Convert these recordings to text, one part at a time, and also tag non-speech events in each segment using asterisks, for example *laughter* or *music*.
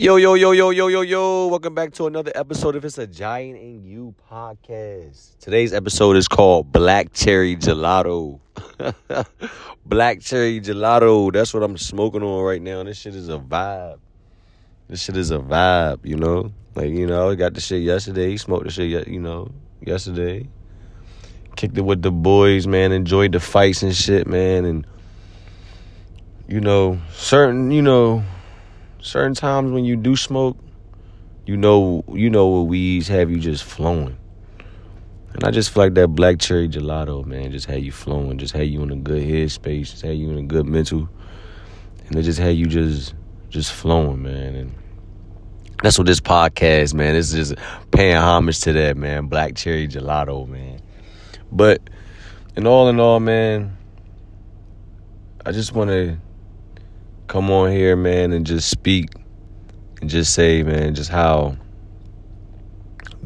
Yo, yo, yo, yo, yo, yo, yo. Welcome back to another episode of It's a Giant in You podcast. Today's episode is called Black Cherry Gelato. *laughs* Black Cherry Gelato. That's what I'm smoking on right now. This shit is a vibe. This shit is a vibe, you know? Like, you know, I got the shit yesterday. Smoked the shit, you know, yesterday. Kicked it with the boys, man. Enjoyed the fights and shit, man. And, you know, certain, you know, certain times when you do smoke, you know you know what weeds have you just flowing. And I just feel like that black cherry gelato, man, just had you flowing, just had you in a good headspace, just had you in a good mental. And it just had you just just flowing, man. And that's what this podcast, man. This is just paying homage to that, man. Black cherry gelato, man. But in all in all, man, I just want to come on here, man, and just speak and just say, man, just how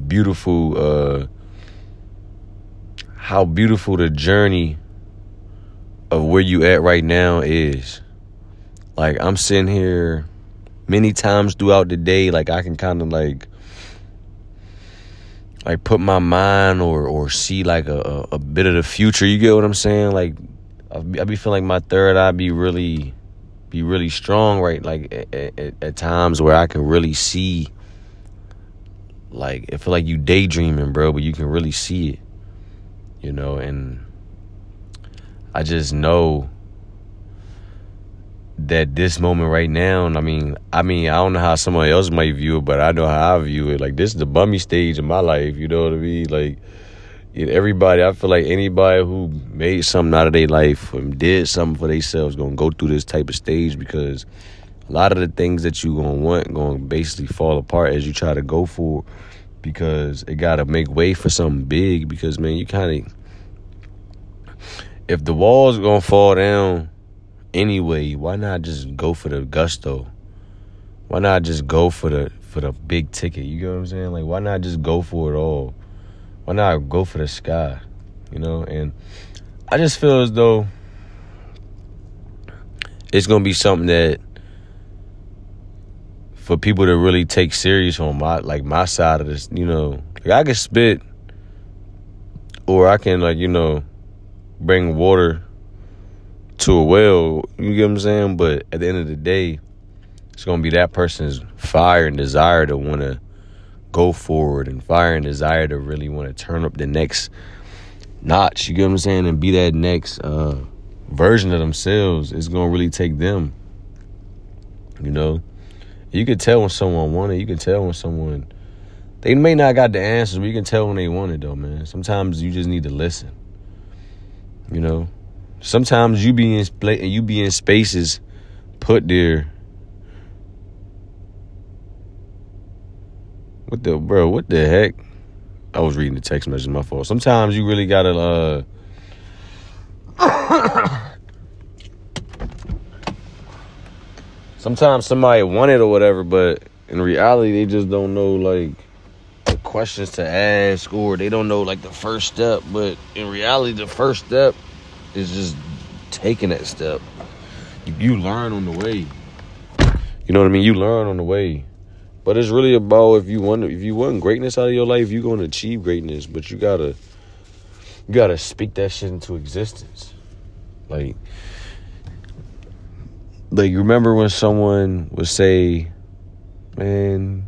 beautiful uh how beautiful the journey of where you at right now is. Like I'm sitting here many times throughout the day, like I can kind of like like put my mind or or see like a, a bit of the future. You get what I'm saying? Like I be, feeling like my third eye be really be really strong, right? Like at, at, at times where I can really see, like it feel like you daydreaming, bro, but you can really see it, you know. And I just know that this moment right now, and I mean, I mean, I don't know how somebody else might view it, but I know how I view it. Like this is the bummy stage of my life, you know what I mean? Like everybody, I feel like anybody who made something out of their life and did something for themselves gonna go through this type of stage because a lot of the things that you gonna want gonna basically fall apart as you try to go for because it gotta make way for something big because man you kinda if the walls gonna fall down anyway, why not just go for the gusto? Why not just go for the for the big ticket? You get what I'm saying? Like why not just go for it all? Why not go for the sky? You know, and I just feel as though it's gonna be something that for people to really take serious on my like my side of this, you know, like I can spit or I can like, you know, bring water to a well, you get what I'm saying? But at the end of the day, it's gonna be that person's fire and desire to wanna go forward and fire and desire to really want to turn up the next notch, you get what I'm saying, and be that next uh, version of themselves, it's gonna really take them. You know, you can tell when someone want it. You can tell when someone they may not got the answers, but you can tell when they want it though, man. Sometimes you just need to listen. You know, sometimes you be in you be in spaces put there What the bro? What the heck? I was reading the text message. My fault. Sometimes you really gotta. uh *coughs* Sometimes somebody want it or whatever, but in reality, they just don't know like the questions to ask, or they don't know like the first step. But in reality, the first step is just taking that step. You learn on the way. You know what I mean? You learn on the way. But it's really about if you want if you want greatness out of your life, you're gonna achieve greatness. But you gotta you gotta speak that shit into existence. Like like you remember when someone would say, Man,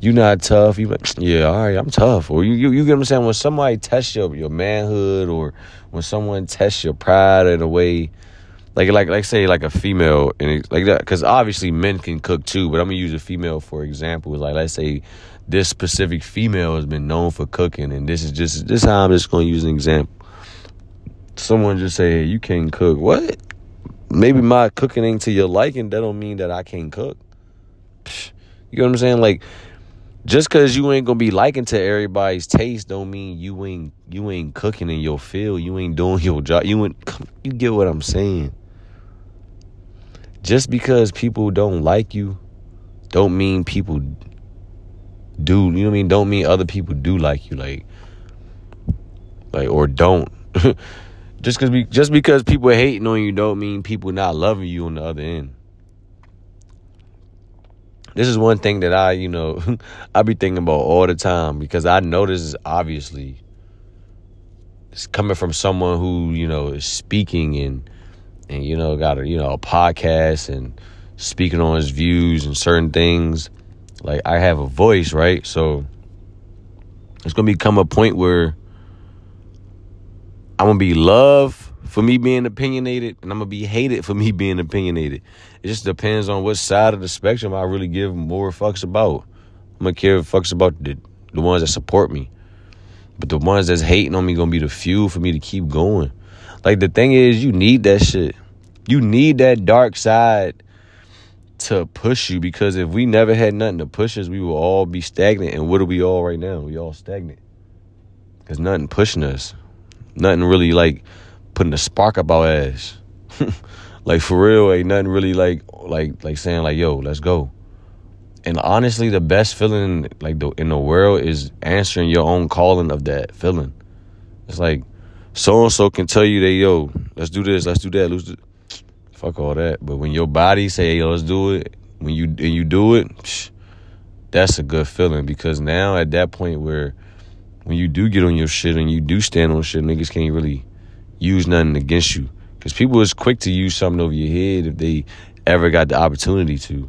you not tough. You like, yeah, all right, I'm tough. Or you, you, you get what I'm saying? When somebody tests your, your manhood or when someone tests your pride in a way like like like say like a female and like that because obviously men can cook too but i'm gonna use a female for example. Like let's say this specific female has been known for cooking and this is just this how i'm just gonna use an example. Someone just say hey, you can't cook. What? Maybe my cooking ain't to your liking that don't mean that i can't cook. You know what i'm saying? Like just cause you ain't gonna be liking to everybody's taste don't mean you ain't you ain't cooking in your field. You ain't doing your job. You ain't you get what i'm saying just because people don't like you don't mean people do you know what I mean? Don't mean other people do like you like like or don't. *laughs* Just cuz just because people are hating on you don't mean people not loving you on the other end. This is one thing that I, you know, *laughs* I be thinking about all the time because I know this is obviously it's coming from someone who, you know, is speaking and and you know, got a, you know, a podcast and speaking on his views and certain things. Like I have a voice, right? So it's to become a point where I'm to be loved for me being opinionated and I'm gonna be hated for me *laughs* being opinionated. It just depends on what side of the spectrum I really give more fucks about. I'm gonna care fucks about the the ones that support me. But the ones that's hating on me gonna be the fuel for me to keep going. Like the thing is you need that shit. You need that dark side to push you because if we never had nothing to push us, we will all be stagnant. And what are we all right now? We all stagnant. Cause nothing pushing us. Nothing really like putting a spark up our ass. *laughs* like for real, ain't nothing really like like like saying like, yo, let's go. And honestly, the best feeling like the, in the world is answering your own calling of that feeling. It's like so and so can tell you that yo, let's do this, let's do that, let's do fuck all that. But when your body say, yo, let's do it, when you and you do it, psh, that's a good feeling because now at that point where when you do get on your shit and you do stand on shit, niggas can't really use nothing against you. Because people is quick to use something over your head if they ever got the opportunity to.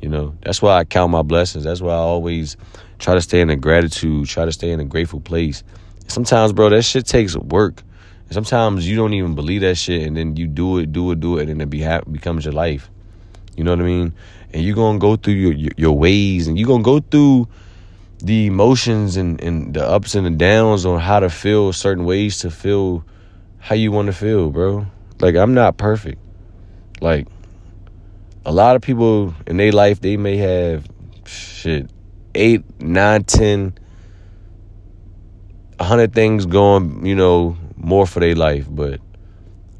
You know, that's why I count my blessings. That's why I always try to stay in a gratitude, try to stay in a grateful place. Sometimes, bro, that shit takes work. sometimes you don't even believe that shit, and then you do it, do it, do it, and it be ha- becomes your life. You know what I mean? And you're gonna go through your, your, your ways, and you're gonna go through the emotions and, and the ups and the downs on how to feel certain ways to feel how you want to feel, bro. Like I'm not perfect. Like a lot of people in their life, they may have shit eight, nine, ten, a hundred things going, you know, more for their life. But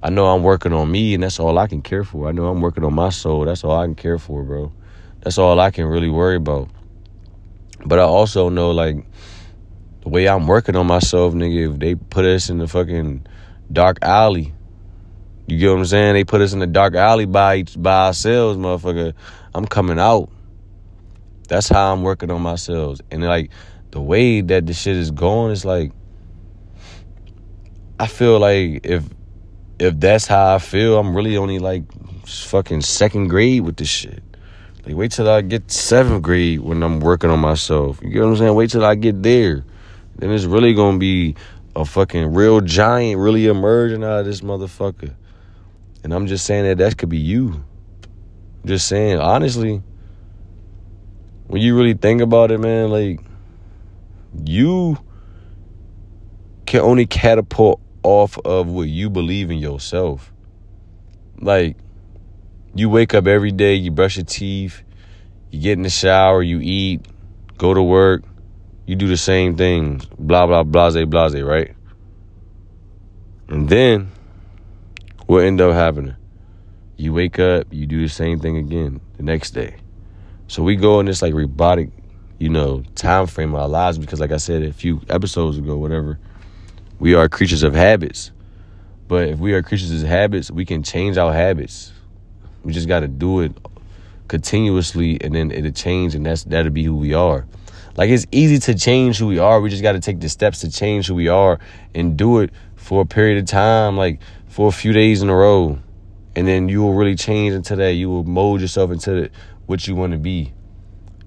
I know I'm working on me, and that's all I can care for. I know I'm working on my soul. That's all I can care for, bro. That's all I can really worry about. But I also know, like, the way I'm working on myself, nigga, if they put us in the fucking dark alley. You get what I'm saying? They put us in the dark alley by by ourselves, motherfucker. I'm coming out. That's how I'm working on myself. And like the way that the shit is going, is like I feel like if if that's how I feel, I'm really only like fucking second grade with this shit. Like wait till I get seventh grade when I'm working on myself. You get what I'm saying? Wait till I get there. Then it's really gonna be a fucking real giant really emerging out of this motherfucker. And I'm just saying that that could be you. just saying, honestly, when you really think about it, man, like you can only catapult off of what you believe in yourself. Like you wake up every day, you brush your teeth, you get in the shower, you eat, go to work, you do the same things, blah, blah, blase, blase, right? And then what end up happening? You wake up, you do the same thing again the next day. So we go in this like robotic, you know, time frame of our lives because like I said a few episodes ago, whatever, we are creatures of habits. But if we are creatures of habits, we can change our habits. We just gotta do it continuously and then it'll change and that's that'll be who we are. Like it's easy to change who we are. We just got to take the steps to change who we are and do it for a period of time, like for a few days in a row. And then you will really change into that. You will mold yourself into what you want to be.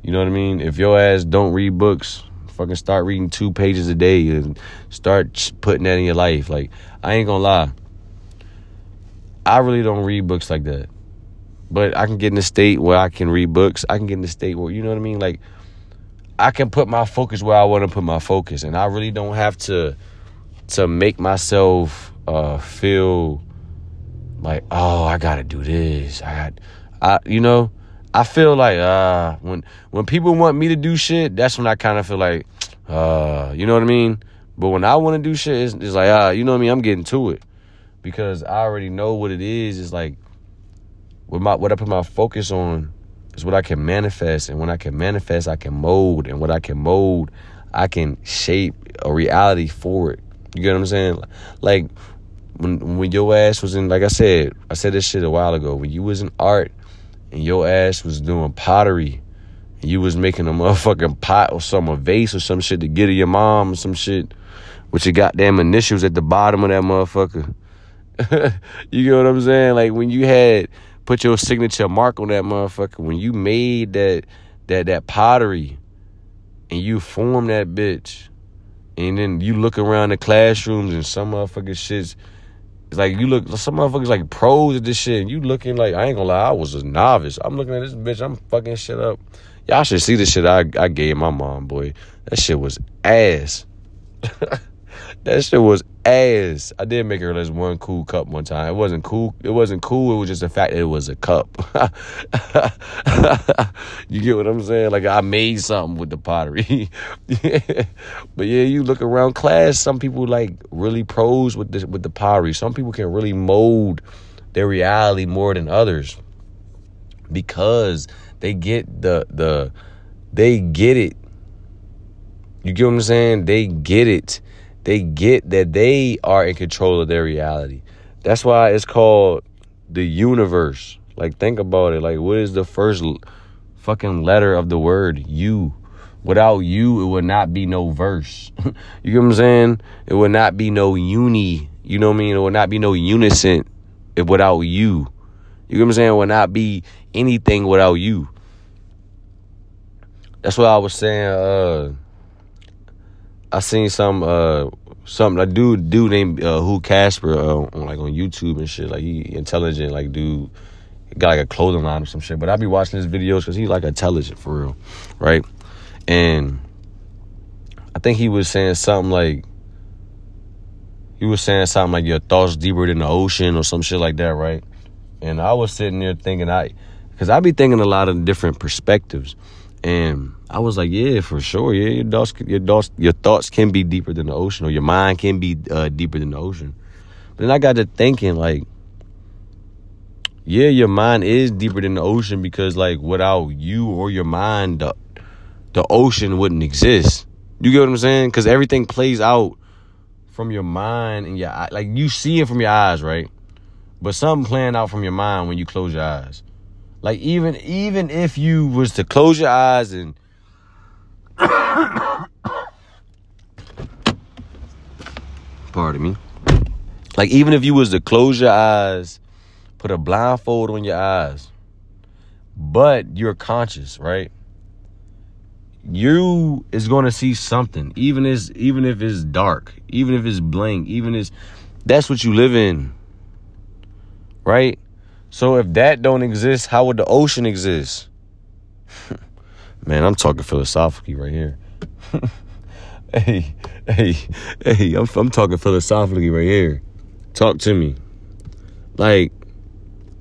You know what I mean? If your ass don't read books, fucking start reading two pages a day and start putting that in your life. Like, I ain't gonna lie. I really don't read books like that. But I can get in a state where I can read books. I can get in a state where, you know what I mean? Like, I can put my focus where I want to put my focus, and I really don't have to to make myself uh, feel like oh I gotta do this. I got I you know I feel like uh when when people want me to do shit, that's when I kind of feel like uh you know what I mean. But when I want to do shit, it's, it's like ah uh, you know what I mean. I'm getting to it because I already know what it is. It's like what my what I put my focus on is what I can manifest. And when I can manifest, I can mold. And what I can mold, I can shape a reality for it. You get what I'm saying? Like when when your ass was in, like I said, I said this shit a while ago. When you was in art and your ass was doing pottery, you was making a motherfucking pot or some a vase or some shit to get to your mom or some shit with your goddamn initials at the bottom of that motherfucker. *laughs* you get what I'm saying? Like when you had put your signature mark on that motherfucker, when you made that that that pottery and you form that bitch, and then you look around the classrooms and some motherfucking shits. Like you look some motherfuckers like pros at this shit, and you looking like I ain't gonna lie, I was a novice. I'm looking at this bitch, I'm fucking shit up. Y'all should see the shit I, I gave my mom, boy. That shit was ass. *laughs* that shit was ass. I did make her this one cool cup one time. It wasn't cool. It wasn't cool. It was just the fact that it was a cup. *laughs* you get what I'm saying? Like I made something with the pottery. *laughs* But yeah, you look around class. Some people like really pros with the with the pottery. Some people can really mold their reality more than others because they get the the they get it. You get what I'm saying? They get it they get that they are in control of their reality. That's why it's called the universe. Like think about it. Like what is the first fucking letter of the word you? Without you, it would not be no verse. *laughs* you get what I'm saying? It would not be no uni. You know what I mean? It would not be no unison without you. You get what I'm saying? It would not be anything without you. That's what I was saying. Uh, I seen some uh something a dude dude named uh, who Casper uh, on like on YouTube and shit. Like he intelligent, like dude got like a clothing line or some shit. But I be watching his videos because he like intelligent for real, right? And I think he was saying something like he was saying something like your thoughts deeper than the ocean or some shit like that, right? And I was sitting there thinking I because I be thinking a lot of different perspectives. And I was like, yeah, for sure. Yeah, your thoughts, your thoughts, your thoughts can be deeper than the ocean, or your mind can be uh, deeper than the ocean. But then I got to thinking, like, yeah, your mind is deeper than the ocean because, like, without you or your mind, the, the ocean wouldn't exist. You get what I'm saying? Because everything plays out from your mind and your. Like, you see it from your eyes, right? But something playing out from your mind when you close your eyes. Like even even if you was to close your eyes and *coughs* pardon me. Like even if you was to close your eyes, put a blindfold on your eyes, but you're conscious, right? You is going to see something, even as even if it's dark, even if it's blank, even as that's what you live in, right? So if that don't exist, how would the ocean exist? *laughs* Man, I'm talking philosophically right here. *laughs* hey, hey, hey, I'm, I'm talking philosophically right here. Talk to me. Like,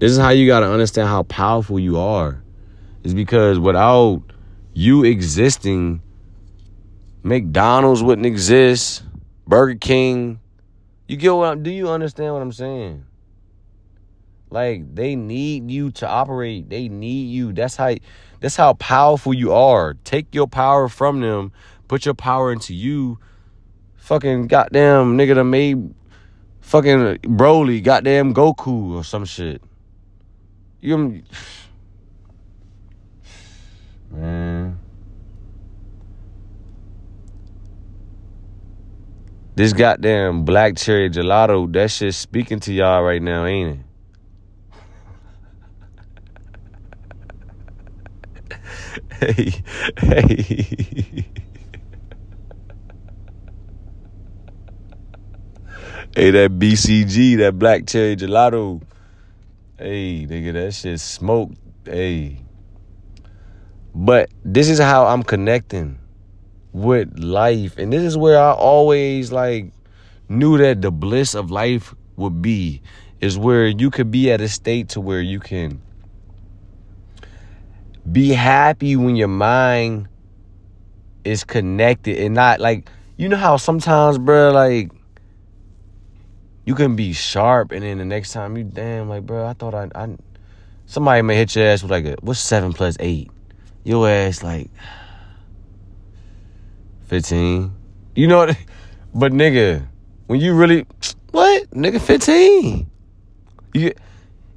this is how you got to understand how powerful you are. Is because without you existing, McDonald's wouldn't exist, Burger King. You get what? I'm, do you understand what I'm saying? Like they need you to operate. They need you. That's how that's how powerful you are. Take your power from them, put your power into you. Fucking goddamn nigga that made fucking Broly, goddamn Goku or some shit. You *sighs* man. This goddamn black cherry gelato, that shit speaking to y'all right now, ain't it? Hey, hey. hey, that BCG, that black cherry gelato. Hey, nigga, that shit smoked. Hey. But this is how I'm connecting with life. And this is where I always like knew that the bliss of life would be. Is where you could be at a state to where you can be happy when your mind is connected and not like you know how sometimes bro like you can be sharp and then the next time you damn like bro i thought i, I somebody may hit your ass with like a what's seven plus eight? Your ass like *sighs* 15 you know what *laughs* but nigga when you really *tsk* what? Nigga 15 you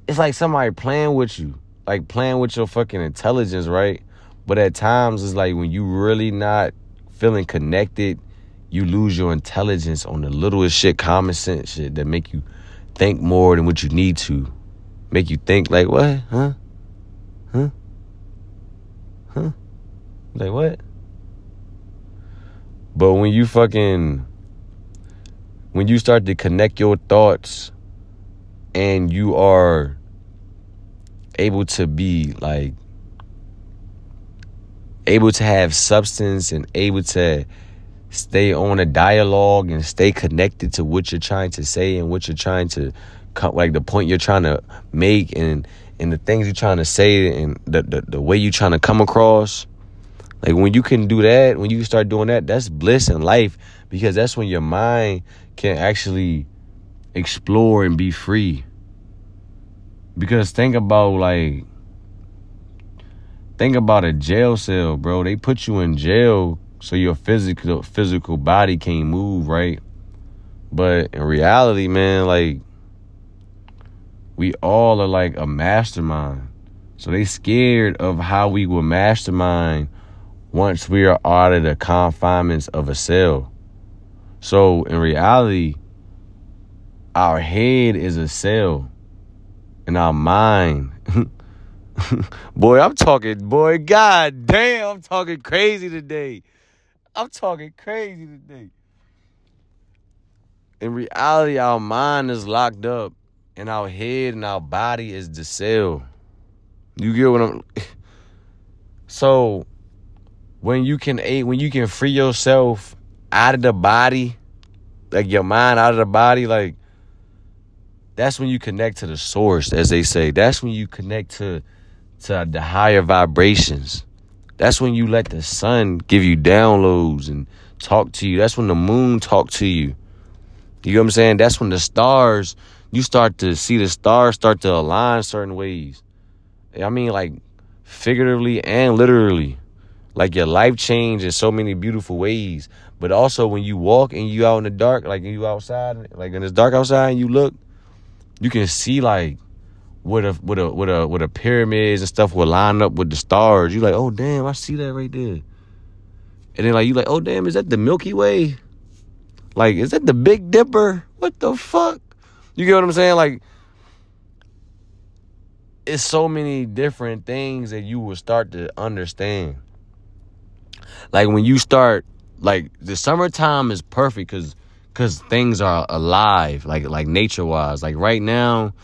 it's like somebody playing with you like playing with your fucking intelligence, right? But at times it's like when you really not feeling connected, you lose your intelligence on the littlest shit, common sense shit that make you think more than what you need to. Make you think like what? Huh? Huh? Huh? Like what? But when you fucking when you start to connect your thoughts and you are able to be like able to have substance and able to stay on a dialogue and stay connected to what you're trying to say and what you're trying to like the point you're trying to make and and the things you're trying to say and the, the, the way you're trying to come across. Like when you can do that when you start doing that that's bliss in life because that's when your mind can actually explore and be free because think about like think about a jail cell, bro. They put you in jail so your physical physical body can't move, right? But in reality, man, like we all are like a mastermind. So they scared of how we will mastermind once we are out of the confinements of a cell. So in reality, our head is a cell in our mind. *laughs* boy, I'm talking, boy, god damn, I'm talking crazy today. I'm talking crazy today. In reality, our mind is locked up, and our head and our body is the cell. You get what I'm *laughs* So when you can when you can free yourself out of the body, like your mind out of the body, like that's when you connect to the source, as they say. That's when you connect to to the higher vibrations. That's when you let the sun give you downloads and talk to you. That's when the moon talk to you. You know what I'm saying? That's when the stars, you start to see the stars start to align certain ways. I mean, like figuratively and literally. Like your life change in so many beautiful ways. But also when you walk and you out in the dark, like you outside, like when it's dark outside and you look, you can see like what a with a with a with a pyramids and stuff will line up with the stars. You like, oh damn, I see that right there. And then like you like, oh damn, is that the Milky Way? Like, is that the Big Dipper? What the fuck? You get what I'm saying? Like, it's so many different things that you will start to understand. Like when you start, like the summertime is perfect because because things are alive, like like nature wise. Like right now,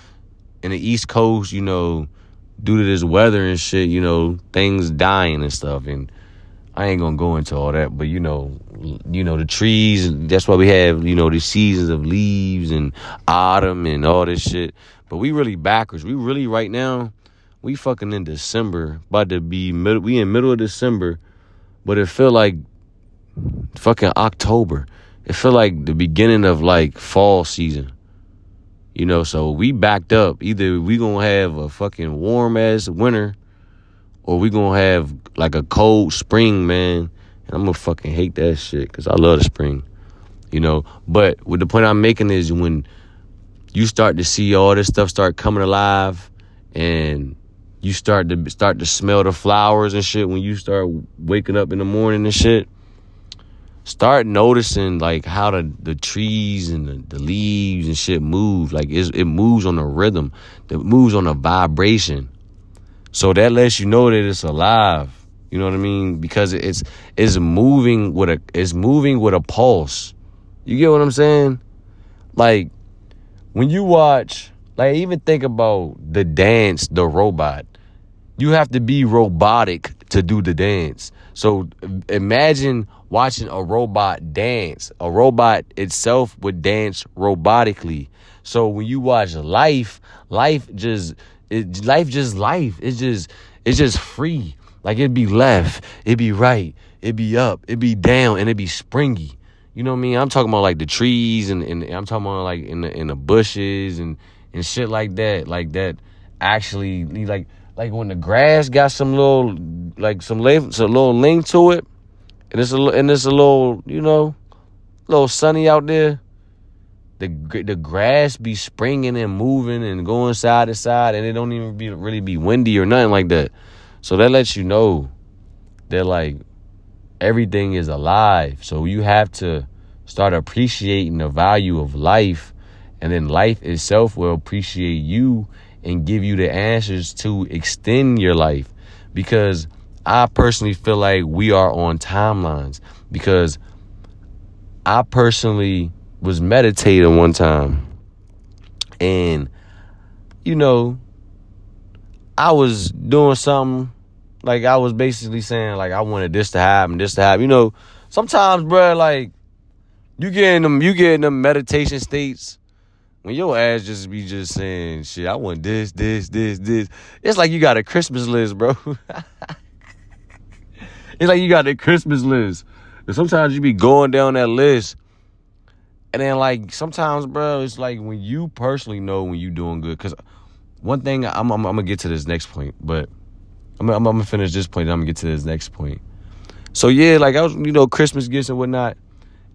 in the East Coast, you know, due to this weather and shit, you know, things dying and stuff. And I ain't gonna go into all that, but you know, you know the trees. That's why we have you know the seasons of leaves and autumn and all this shit. But we really backwards. We really right now, we fucking in December, about to be middle. We in middle of December, but it feel like fucking October it felt like the beginning of like fall season. You know, so we backed up. Either we gonna have a fucking warm ass winter, or we gonna have like a cold spring, man. And I'm gonna fucking hate that shit because I love the spring. You know, but what the point I'm making is when you start to see all this stuff start coming alive, and you start to start to smell the flowers and shit when you start waking up in the morning and shit start noticing like how the, the trees and the, the leaves and shit move. Like it moves on a rhythm. It moves on a vibration. So that lets you know that it's alive. You know what I mean? Because it's it's moving with a it's moving with a pulse. You get what I'm saying? Like when you watch, like even think about the dance, the robot. You have to be robotic to do the dance. So imagine watching a robot dance. A robot itself would dance robotically. So when you watch life, life just it, life just life. It's just it's just free. Like it'd be left, it'd be right, it'd be up, it'd be down, and it'd be springy. You know what I mean? I'm talking about like the trees and, and I'm talking about like in the in the bushes and and shit like that. Like that actually like like when the grass got some little like some some little length to it, and it's a and it's a little you know, little sunny out there. The the grass be springing and moving and going side to side, and it don't even be really be windy or nothing like that. So that lets you know, that like everything is alive. So you have to start appreciating the value of life and then life itself will appreciate you and give you the answers to extend your life. Because I personally feel like we are on timelines. Because I personally was meditating one time. And you know I was doing something like I was basically saying like I wanted this to happen, this to happen. You know, sometimes, bro, like you get in them, you get in them meditation states when your ass just be just saying shit. I want this, this, this, this. It's like you got a Christmas list, bro. *laughs* it's like you got a Christmas list. And sometimes you be going down that list. And then like sometimes, bro, it's like when you personally know when you doing good. Cause one thing I'm, I'm, I'm gonna get to this next point, but I'm, I'm, I'm gonna finish this point. I'm gonna get to this next point. So yeah, like I was, you know, Christmas gifts and whatnot.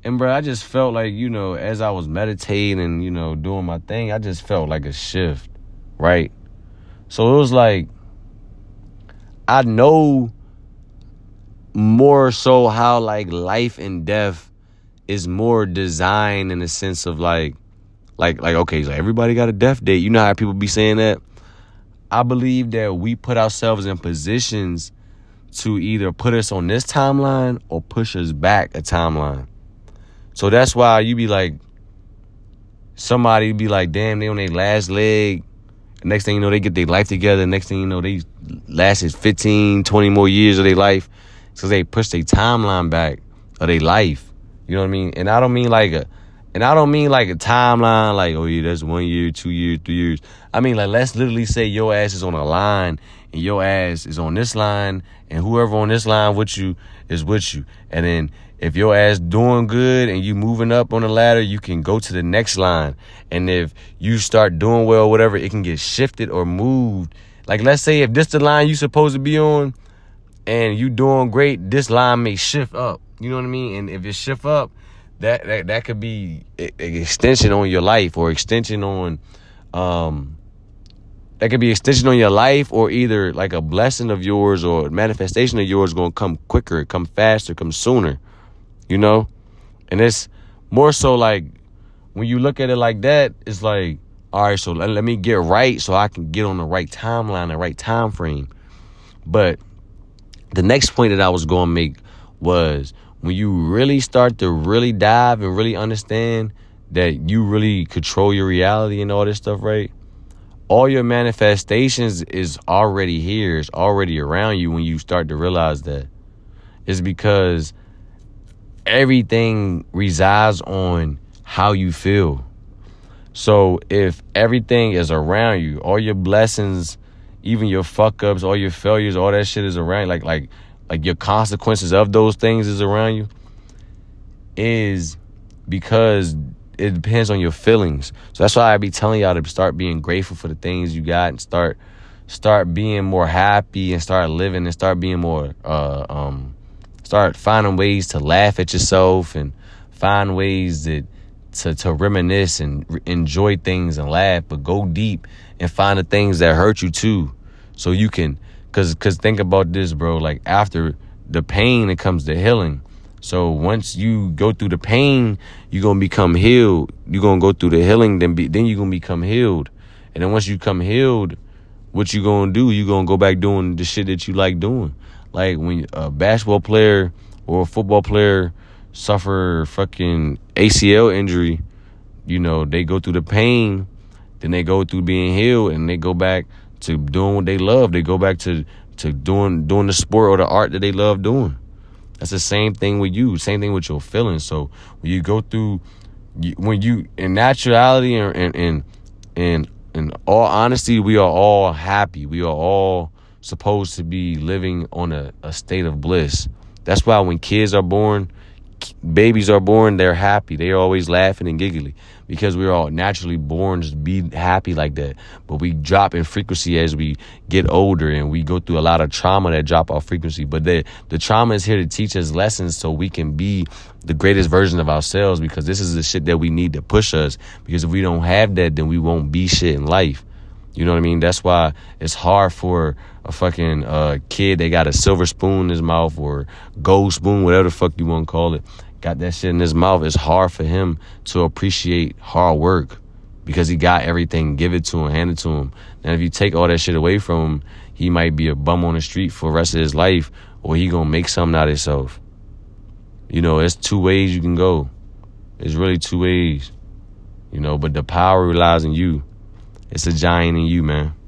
And bro, I just felt like, you know, as I was meditating and, you know, doing my thing, I just felt like a shift, right? So it was like I know more so how like life and death is more designed in the sense of like like like okay, so everybody got a death date. You know how people be saying that? I believe that we put ourselves in positions to either put us on this timeline or push us back a timeline. So that's why you be like, somebody be like, damn, they on their last leg. Next thing you know, they get their life together. Next thing you know, they lasted 15, 20 more years of their life. So they push their timeline back of their life. You know what I mean? And I don't mean like a and I don't mean like a timeline, like, oh yeah, that's one year, two years, three years. I mean like let's literally say your ass is on a line and your ass is on this line and whoever on this line with you is with you. And then if your ass doing good and you moving up on the ladder, you can go to the next line. And if you start doing well, whatever, it can get shifted or moved. Like let's say if this the line you supposed to be on and you doing great, this line may shift up. You know what I mean? And if it shift up, that that, that could be an extension on your life or extension on um that could be extension on your life or either like a blessing of yours or manifestation of yours going to come quicker, come faster, come sooner. You know? And it's more so like when you look at it like that, it's like, all right, so let, let me get right so I can get on the right timeline, the right time frame. But the next point that I was going to make was when you really start to really dive and really understand that you really control your reality and all this stuff, right? all your manifestations is already here, it's already around you when you start to realize that. It's because everything resides on how you feel. So if everything is around you, all your blessings, even your fuck ups, all your failures, all that shit is around like like like your consequences of those things is around you is because it depends on your feelings. So that's why I be telling y'all to start being grateful for the things you got and start start being more happy and start living and start being more uh, um start finding ways to laugh at yourself and find ways that to to reminisce and re- enjoy things and laugh but go deep and find the things that hurt you too so you can cuz cuz think about this bro like after the pain it comes the healing so once you go through the pain, you're gonna become healed. You're gonna go through the healing, then be, then you're gonna become healed. And then once you come healed, what you gonna do? You gonna go back doing the shit that you like doing. Like when a basketball player or a football player suffer fucking ACL injury, you know, they go through the pain, then they go through being healed, and they go back to doing what they love. They go back to to doing doing the sport or the art that they love doing. That's the same thing with you. Same thing with your feelings. So when you go through, when you in naturality and and and in, in all honesty, we are all happy. We are all supposed to be living on a, a state of bliss. That's why when kids are born, babies are born, they're happy. They're always laughing and giggly because we're all naturally born to be happy like that. But we drop in frequency as we get older and we go through a lot of trauma that drop our frequency. But the, the trauma is here to teach us lessons so we can be the greatest version of ourselves because this is the shit that we need to push us. Because if we don't have that, then we won't be shit in life. You know what I mean? That's why it's hard for a fucking uh, kid that got a silver spoon in his mouth or gold spoon, whatever the fuck you want to call it, got that shit in his mouth. It's hard for him to appreciate hard work because he got everything give it to him, handed to him. And if you take all that shit away from him, he might be a bum on the street for the rest of his life, or he gonna make something out of himself. You know, it's two ways you can go. It's really two ways. You know, but the power relies in you. It's a giant in you, man.